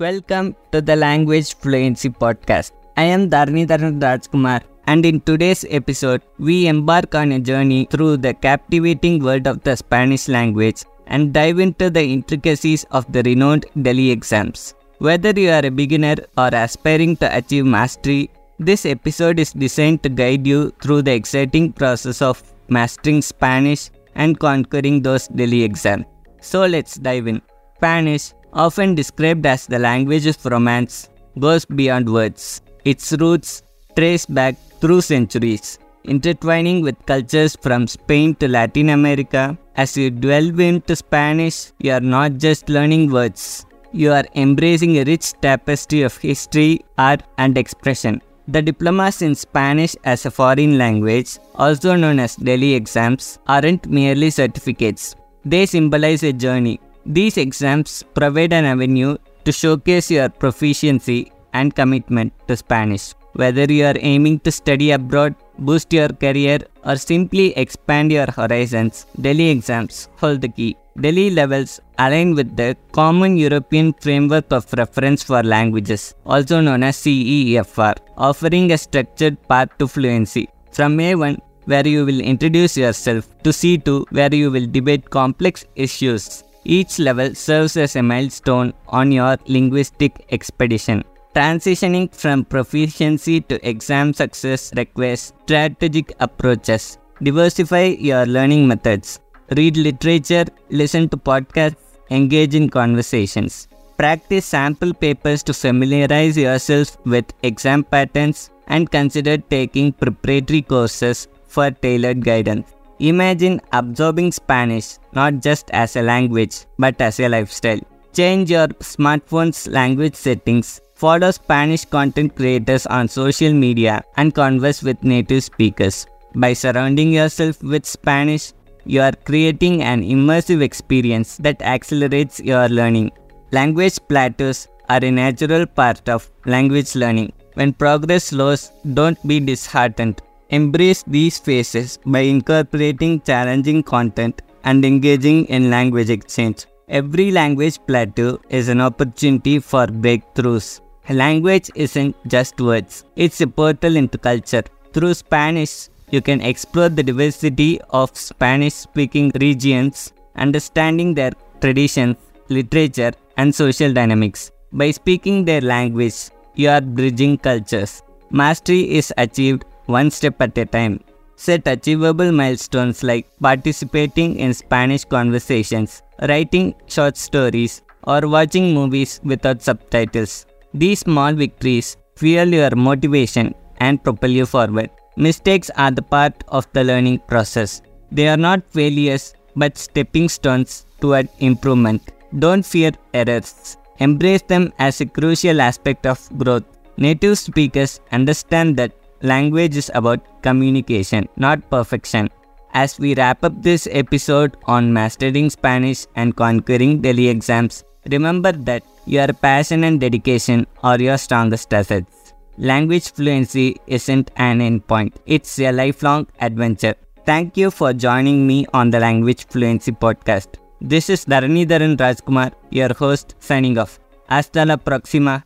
Welcome to the Language Fluency Podcast. I am Dharanidharan Rajkumar, and in today's episode, we embark on a journey through the captivating world of the Spanish language and dive into the intricacies of the renowned DELE exams. Whether you are a beginner or aspiring to achieve mastery, this episode is designed to guide you through the exciting process of mastering Spanish and conquering those DELE exams. So let's dive in. Spanish, often described as the language of romance, goes beyond words. Its roots trace back through centuries, intertwining with cultures from Spain to Latin America. As you delve into Spanish, you are not just learning words, you are embracing a rich tapestry of history, art, and expression. The diplomas in Spanish as a foreign language, also known as DELE exams, aren't merely certificates. They symbolize a journey. These exams provide an avenue to showcase your proficiency and commitment to Spanish. Whether you are aiming to study abroad, boost your career, or simply expand your horizons, DELE exams hold the key. DELE levels align with the Common European Framework of Reference for Languages, also known as CEFR, offering a structured path to fluency. From A1, where you will introduce yourself, to C2, where you will debate complex issues. Each level serves as a milestone on your linguistic expedition. Transitioning from proficiency to exam success requires strategic approaches. Diversify your learning methods. Read literature, listen to podcasts, engage in conversations. Practice sample papers to familiarize yourself with exam patterns and consider taking preparatory courses for tailored guidance. Imagine absorbing Spanish not just as a language but as a lifestyle. Change your smartphone's language settings Follow Spanish content creators on social media and converse with native speakers. By surrounding yourself with Spanish, you are creating an immersive experience that accelerates your learning. Language plateaus are a natural part of language learning. When progress slows, don't be disheartened. Embrace these phases by incorporating challenging content and engaging in language exchange. Every language plateau is an opportunity for breakthroughs. Language isn't just words, it's a portal into culture. Through Spanish, you can explore the diversity of Spanish speaking regions, understanding their traditions, literature, and social dynamics. By speaking their language, you are bridging cultures. Mastery is achieved one step at a time. Set achievable milestones like participating in Spanish conversations, writing short stories, or watching movies without subtitles. These small victories fuel your motivation and propel you forward. Mistakes are the part of the learning process. They are not failures but stepping stones toward improvement. Don't fear errors. Embrace them as a crucial aspect of growth. Native speakers understand that language is about communication, not perfection. As we wrap up this episode on mastering Spanish and conquering DELE exams, remember that your passion and dedication are your strongest assets. Language fluency isn't an endpoint, it's a lifelong adventure. Thank you for joining me on the Language Fluency Podcast. This is Dharanidharan Rajkumar, your host, signing off. Hasta la próxima.